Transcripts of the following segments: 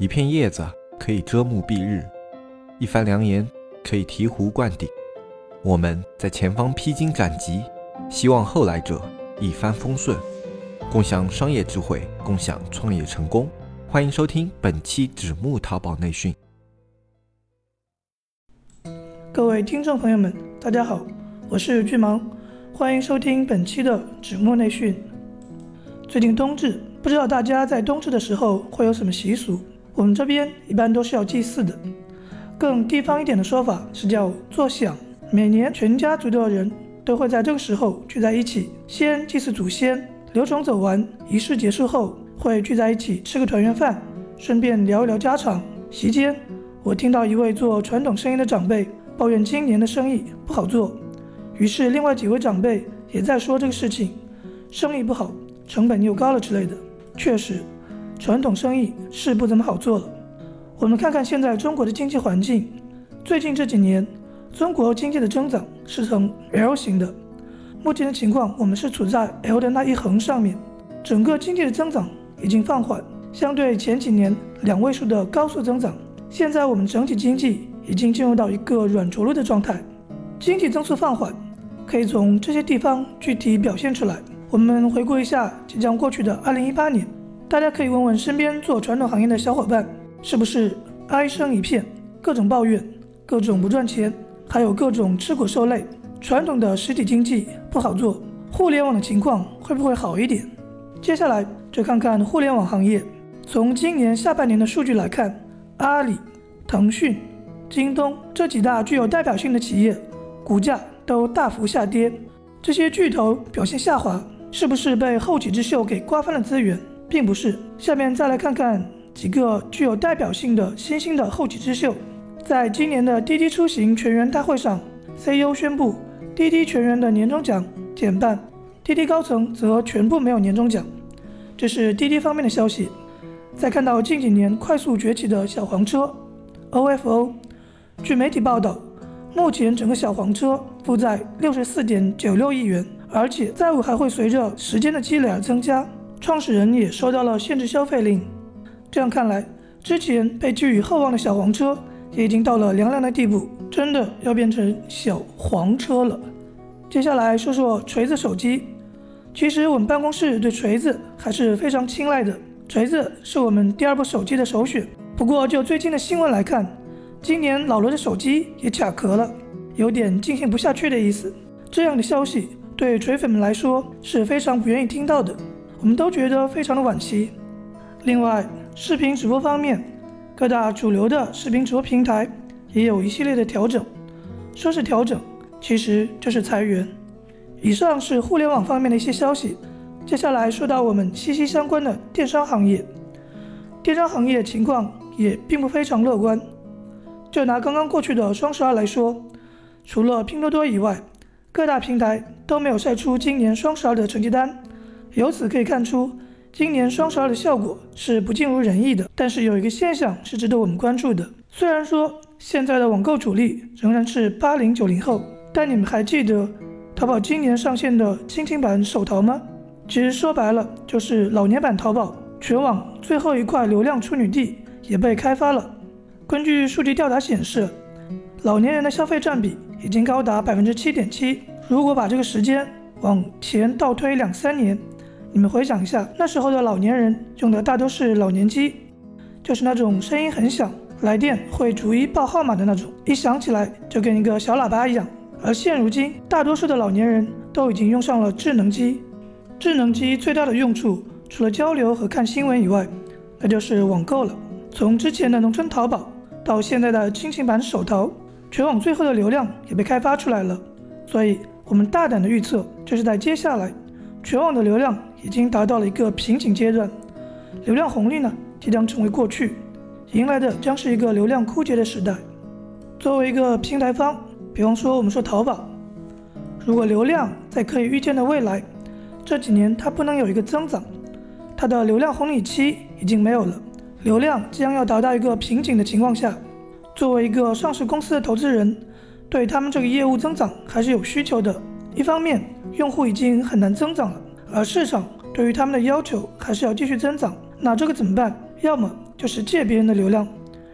一片叶子可以遮目蔽日，一番良言可以醍醐灌顶。我们在前方披荆斩棘，希望后来者一帆风顺，共享商业智慧，共享创业成功。欢迎收听本期纸木淘宝内训。各位听众朋友们，大家好，我是巨芒，欢迎收听本期的纸木内训。最近冬至，不知道大家在冬至的时候会有什么习俗？我们这边一般都是要祭祀的，更地方一点的说法是叫做享。每年全家族的人都会在这个时候聚在一起，先祭祀祖先，流程走完，仪式结束后会聚在一起吃个团圆饭，顺便聊一聊家常。席间，我听到一位做传统生意的长辈抱怨今年的生意不好做，于是另外几位长辈也在说这个事情，生意不好，成本又高了之类的。确实。传统生意是不怎么好做了。我们看看现在中国的经济环境，最近这几年，中国经济的增长是呈 L 型的。目前的情况，我们是处在 L 的那一横上面，整个经济的增长已经放缓，相对前几年两位数的高速增长，现在我们整体经济已经进入到一个软着陆的状态。经济增速放缓，可以从这些地方具体表现出来。我们回顾一下即将过去的2018年。大家可以问问身边做传统行业的小伙伴，是不是哀声一片，各种抱怨，各种不赚钱，还有各种吃苦受累。传统的实体经济不好做，互联网的情况会不会好一点？接下来就看看互联网行业。从今年下半年的数据来看，阿里、腾讯、京东这几大具有代表性的企业，股价都大幅下跌。这些巨头表现下滑，是不是被后起之秀给瓜分了资源？并不是，下面再来看看几个具有代表性的新兴的后起之秀。在今年的滴滴出行全员大会上，CEO 宣布滴滴全员的年终奖减半，滴滴高层则全部没有年终奖，这是滴滴方面的消息。再看到近几年快速崛起的小黄车，OFO，据媒体报道，目前整个小黄车负债六十四点九六亿元，而且债务还会随着时间的积累而增加。创始人也收到了限制消费令，这样看来，之前被寄予厚望的小黄车也已经到了凉凉的地步，真的要变成小黄车了。接下来说说锤子手机，其实我们办公室对锤子还是非常青睐的，锤子是我们第二部手机的首选。不过就最近的新闻来看，今年老罗的手机也卡壳了，有点进行不下去的意思。这样的消息对锤粉们来说是非常不愿意听到的。我们都觉得非常的惋惜。另外，视频直播方面，各大主流的视频直播平台也有一系列的调整。说是调整，其实就是裁员。以上是互联网方面的一些消息。接下来说到我们息息相关的电商行业，电商行业情况也并不非常乐观。就拿刚刚过去的双十二来说，除了拼多多以外，各大平台都没有晒出今年双十二的成绩单。由此可以看出，今年双十二的效果是不尽如人意的。但是有一个现象是值得我们关注的，虽然说现在的网购主力仍然是八零九零后，但你们还记得淘宝今年上线的亲情版手淘吗？其实说白了就是老年版淘宝，全网最后一块流量处女地也被开发了。根据数据调查显示，老年人的消费占比已经高达百分之七点七。如果把这个时间往前倒推两三年，你们回想一下，那时候的老年人用的大都是老年机，就是那种声音很响，来电会逐一报号码的那种，一响起来就跟一个小喇叭一样。而现如今，大多数的老年人都已经用上了智能机。智能机最大的用处，除了交流和看新闻以外，那就是网购了。从之前的农村淘宝到现在的亲情版手淘，全网最后的流量也被开发出来了。所以，我们大胆的预测，就是在接下来，全网的流量。已经达到了一个瓶颈阶段，流量红利呢即将成为过去，迎来的将是一个流量枯竭的时代。作为一个平台方，比方说我们说淘宝，如果流量在可以预见的未来这几年它不能有一个增长，它的流量红利期已经没有了，流量即将要达到一个瓶颈的情况下，作为一个上市公司的投资人，对他们这个业务增长还是有需求的。一方面，用户已经很难增长了。而市场对于他们的要求还是要继续增长，那这个怎么办？要么就是借别人的流量，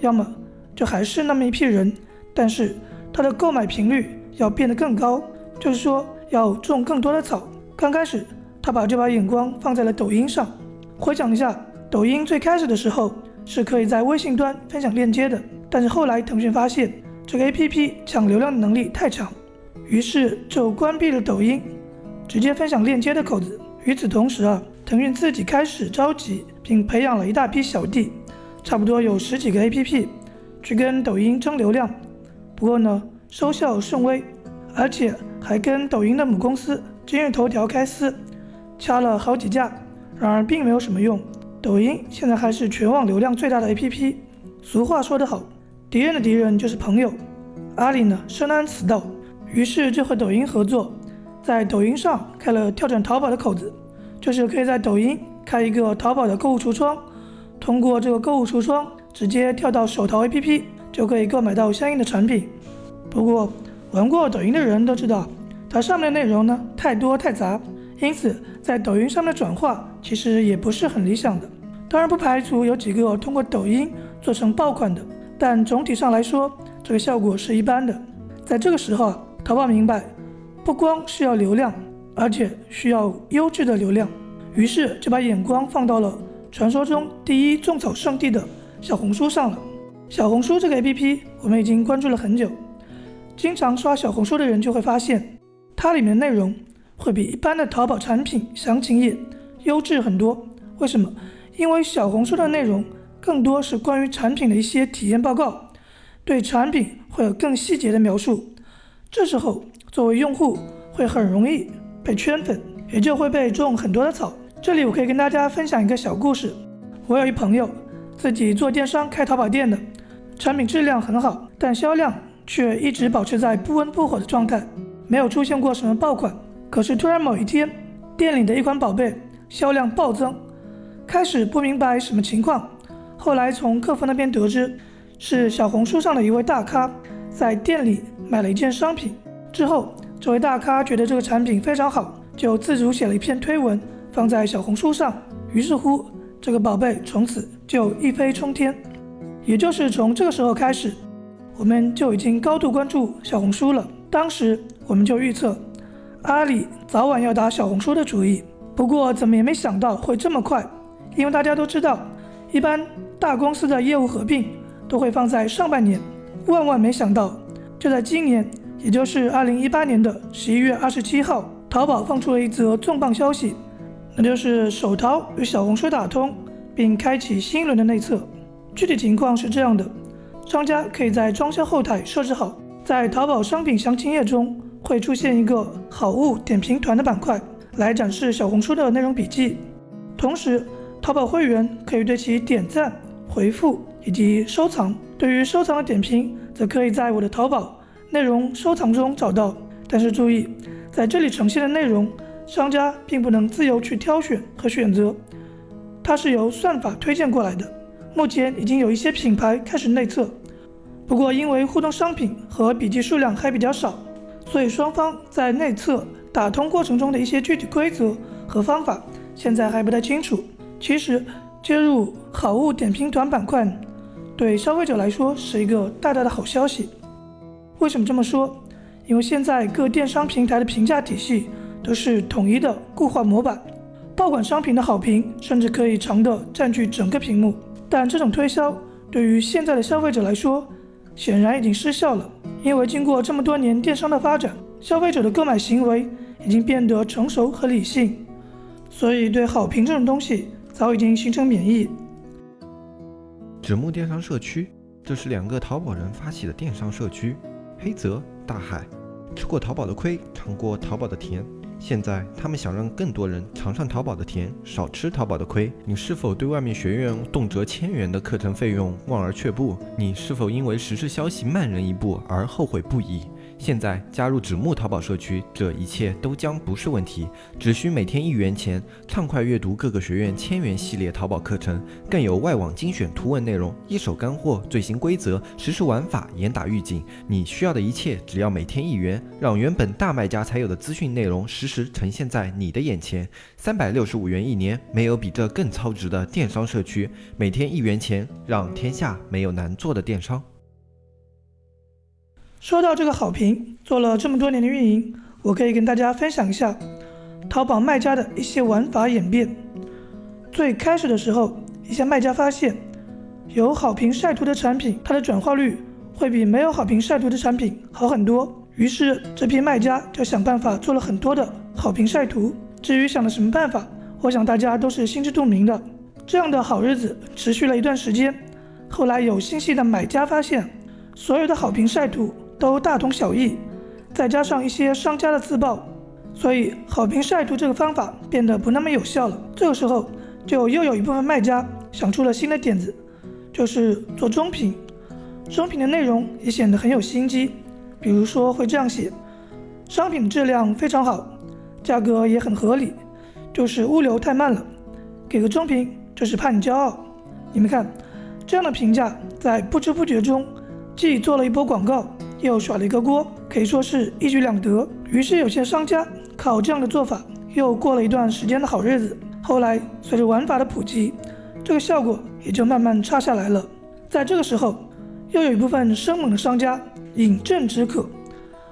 要么就还是那么一批人，但是他的购买频率要变得更高，就是说要种更多的草。刚开始，他把这把眼光放在了抖音上。回想一下，抖音最开始的时候是可以在微信端分享链接的，但是后来腾讯发现这个 APP 抢流量的能力太强，于是就关闭了抖音直接分享链接的口子。与此同时啊，腾讯自己开始召集并培养了一大批小弟，差不多有十几个 APP，去跟抖音争流量。不过呢，收效甚微，而且还跟抖音的母公司今日头条开撕，掐了好几架。然而并没有什么用。抖音现在还是全网流量最大的 APP。俗话说得好，敌人的敌人就是朋友。阿里呢深谙此道，于是就和抖音合作。在抖音上开了跳转淘宝的口子，就是可以在抖音开一个淘宝的购物橱窗，通过这个购物橱窗直接跳到手淘 APP，就可以购买到相应的产品。不过玩过抖音的人都知道，它上面的内容呢太多太杂，因此在抖音上面转化其实也不是很理想的。当然不排除有几个通过抖音做成爆款的，但总体上来说这个效果是一般的。在这个时候，淘宝明白。不光需要流量，而且需要优质的流量，于是就把眼光放到了传说中第一种草圣地的小红书上了。小红书这个 APP，我们已经关注了很久。经常刷小红书的人就会发现，它里面内容会比一般的淘宝产品详情页优质很多。为什么？因为小红书的内容更多是关于产品的一些体验报告，对产品会有更细节的描述。这时候。作为用户会很容易被圈粉，也就会被种很多的草。这里我可以跟大家分享一个小故事。我有一朋友自己做电商开淘宝店的，产品质量很好，但销量却一直保持在不温不火的状态，没有出现过什么爆款。可是突然某一天，店里的一款宝贝销量暴增，开始不明白什么情况。后来从客服那边得知，是小红书上的一位大咖在店里买了一件商品。之后，这位大咖觉得这个产品非常好，就自主写了一篇推文放在小红书上。于是乎，这个宝贝从此就一飞冲天。也就是从这个时候开始，我们就已经高度关注小红书了。当时我们就预测，阿里早晚要打小红书的主意。不过怎么也没想到会这么快，因为大家都知道，一般大公司的业务合并都会放在上半年。万万没想到，就在今年。也就是二零一八年的十一月二十七号，淘宝放出了一则重磅消息，那就是手淘与小红书打通，并开启新一轮的内测。具体情况是这样的：商家可以在装修后台设置好，在淘宝商品详情页中会出现一个好物点评团的板块，来展示小红书的内容笔记。同时，淘宝会员可以对其点赞、回复以及收藏。对于收藏的点评，则可以在我的淘宝。内容收藏中找到，但是注意，在这里呈现的内容，商家并不能自由去挑选和选择，它是由算法推荐过来的。目前已经有一些品牌开始内测，不过因为互动商品和笔记数量还比较少，所以双方在内测打通过程中的一些具体规则和方法现在还不太清楚。其实，接入好物点评团板块，对消费者来说是一个大大的好消息。为什么这么说？因为现在各电商平台的评价体系都是统一的固化模板，爆款商品的好评甚至可以长的占据整个屏幕。但这种推销对于现在的消费者来说，显然已经失效了。因为经过这么多年电商的发展，消费者的购买行为已经变得成熟和理性，所以对好评这种东西早已经形成免疫。纸木电商社区，这是两个淘宝人发起的电商社区。黑泽大海吃过淘宝的亏，尝过淘宝的甜。现在他们想让更多人尝上淘宝的甜，少吃淘宝的亏。你是否对外面学院动辄千元的课程费用望而却步？你是否因为时事消息慢人一步而后悔不已？现在加入纸木淘宝社区，这一切都将不是问题。只需每天一元钱，畅快阅读各个学院千元系列淘宝课程，更有外网精选图文内容，一手干货、最新规则、实时玩法，严打预警。你需要的一切，只要每天一元，让原本大卖家才有的资讯内容实时呈现在你的眼前。三百六十五元一年，没有比这更超值的电商社区。每天一元钱，让天下没有难做的电商。说到这个好评，做了这么多年的运营，我可以跟大家分享一下淘宝卖家的一些玩法演变。最开始的时候，一些卖家发现有好评晒图的产品，它的转化率会比没有好评晒图的产品好很多。于是这批卖家就想办法做了很多的好评晒图。至于想了什么办法，我想大家都是心知肚明的。这样的好日子持续了一段时间，后来有心细的买家发现，所有的好评晒图。都大同小异，再加上一些商家的自曝，所以好评晒图这个方法变得不那么有效了。这个时候，就又有一部分卖家想出了新的点子，就是做中评。中评的内容也显得很有心机，比如说会这样写：商品质量非常好，价格也很合理，就是物流太慢了，给个中评，这是怕你骄傲。你们看，这样的评价在不知不觉中既做了一波广告。又甩了一个锅，可以说是一举两得。于是有些商家靠这样的做法，又过了一段时间的好日子。后来随着玩法的普及，这个效果也就慢慢差下来了。在这个时候，又有一部分生猛的商家饮鸩止渴，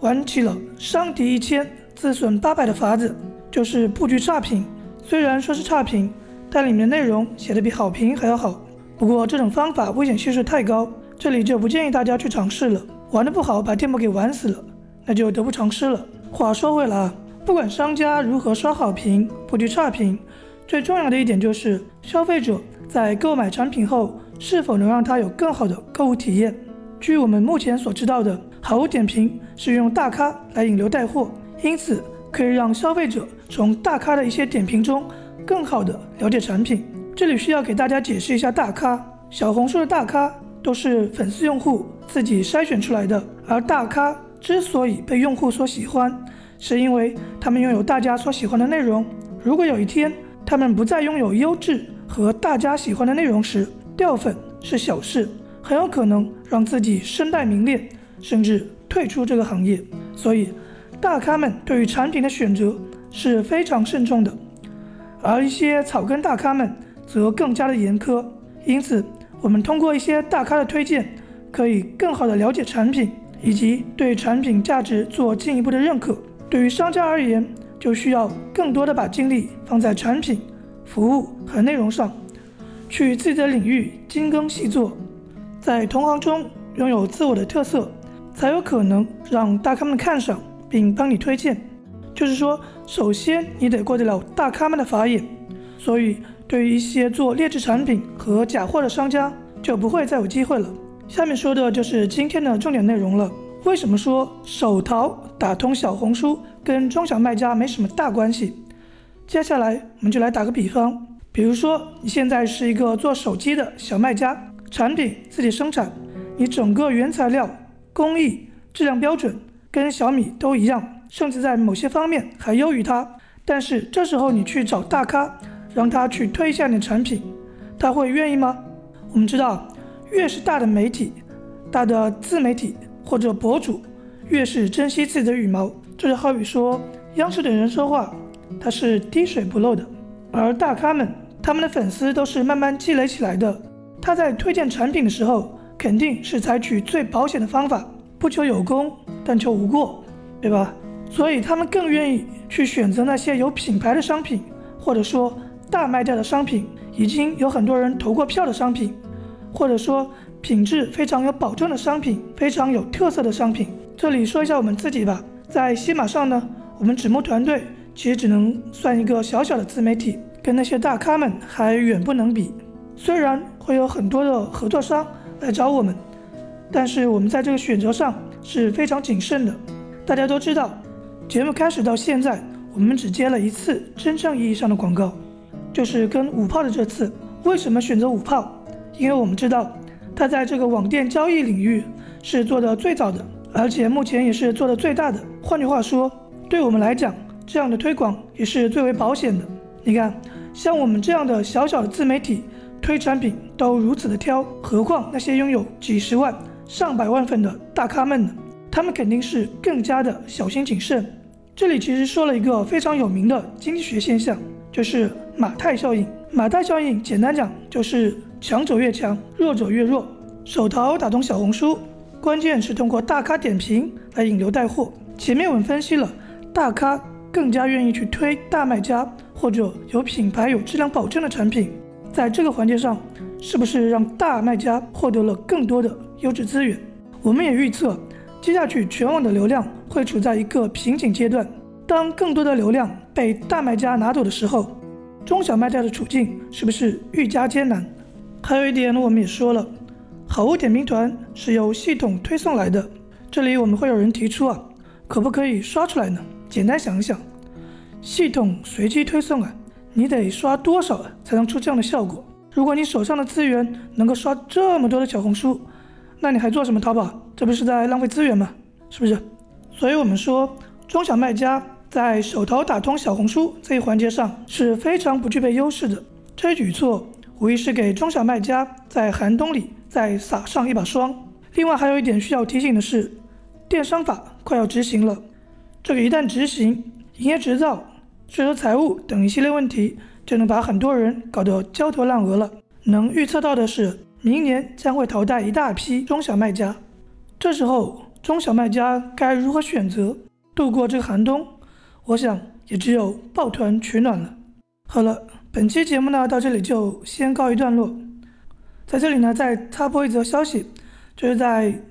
玩起了伤敌一千自损八百的法子，就是布局差评。虽然说是差评，但里面的内容写的比好评还要好。不过这种方法危险系数太高，这里就不建议大家去尝试了。玩的不好，把店铺给玩死了，那就得不偿失了。话说回来啊，不管商家如何刷好评、布局差评，最重要的一点就是消费者在购买产品后是否能让他有更好的购物体验。据我们目前所知道的，好物点评是用大咖来引流带货，因此可以让消费者从大咖的一些点评中更好的了解产品。这里需要给大家解释一下大咖，小红书的大咖。都是粉丝用户自己筛选出来的，而大咖之所以被用户所喜欢，是因为他们拥有大家所喜欢的内容。如果有一天他们不再拥有优质和大家喜欢的内容时，掉粉是小事，很有可能让自己身败名裂，甚至退出这个行业。所以，大咖们对于产品的选择是非常慎重的，而一些草根大咖们则更加的严苛。因此。我们通过一些大咖的推荐，可以更好的了解产品，以及对产品价值做进一步的认可。对于商家而言，就需要更多的把精力放在产品、服务和内容上，去自己的领域精耕细作，在同行中拥有自我的特色，才有可能让大咖们看上并帮你推荐。就是说，首先你得过得了大咖们的法眼。所以。对于一些做劣质产品和假货的商家，就不会再有机会了。下面说的就是今天的重点内容了。为什么说手淘打通小红书跟中小卖家没什么大关系？接下来我们就来打个比方，比如说你现在是一个做手机的小卖家，产品自己生产，你整个原材料、工艺、质量标准跟小米都一样，甚至在某些方面还优于它。但是这时候你去找大咖。让他去推一下你的产品，他会愿意吗？我们知道，越是大的媒体、大的自媒体或者博主，越是珍惜自己的羽毛。这就好比说，央视的人说话，他是滴水不漏的；而大咖们，他们的粉丝都是慢慢积累起来的。他在推荐产品的时候，肯定是采取最保险的方法，不求有功，但求无过，对吧？所以他们更愿意去选择那些有品牌的商品，或者说。大卖掉的商品，已经有很多人投过票的商品，或者说品质非常有保证的商品，非常有特色的商品。这里说一下我们自己吧，在西马上呢，我们纸木团队其实只能算一个小小的自媒体，跟那些大咖们还远不能比。虽然会有很多的合作商来找我们，但是我们在这个选择上是非常谨慎的。大家都知道，节目开始到现在，我们只接了一次真正意义上的广告。就是跟五炮的这次，为什么选择五炮？因为我们知道他在这个网店交易领域是做的最早的，而且目前也是做的最大的。换句话说，对我们来讲，这样的推广也是最为保险的。你看，像我们这样的小小的自媒体，推产品都如此的挑，何况那些拥有几十万、上百万粉的大咖们呢？他们肯定是更加的小心谨慎。这里其实说了一个非常有名的经济学现象，就是马太效应。马太效应简单讲就是强者越强，弱者越弱。手淘打通小红书，关键是通过大咖点评来引流带货。前面我们分析了，大咖更加愿意去推大卖家或者有品牌、有质量保证的产品。在这个环节上，是不是让大卖家获得了更多的优质资源？我们也预测。接下去，全网的流量会处在一个瓶颈阶段。当更多的流量被大卖家拿走的时候，中小卖家的处境是不是愈加艰难？还有一点，我们也说了，好物点评团是由系统推送来的。这里我们会有人提出啊，可不可以刷出来呢？简单想一想，系统随机推送啊，你得刷多少才能出这样的效果？如果你手上的资源能够刷这么多的小红书，那你还做什么淘宝？这不是在浪费资源吗？是不是？所以我们说，中小卖家在手淘打通小红书这一环节上是非常不具备优势的。这一举措无疑是给中小卖家在寒冬里再撒上一把霜。另外还有一点需要提醒的是，电商法快要执行了，这个一旦执行，营业执照、税收财务等一系列问题就能把很多人搞得焦头烂额了。能预测到的是。明年将会淘汰一大批中小卖家，这时候中小卖家该如何选择度过这个寒冬？我想也只有抱团取暖了。好了，本期节目呢到这里就先告一段落。在这里呢再插播一则消息，就是在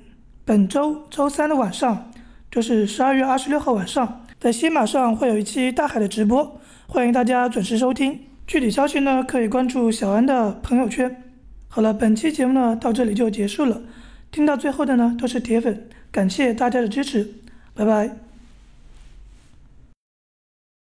本周周三的晚上，就是十二月二十六号晚上，在新马上会有一期大海的直播，欢迎大家准时收听。具体消息呢可以关注小安的朋友圈。好了，本期节目呢到这里就结束了。听到最后的呢都是铁粉，感谢大家的支持，拜拜。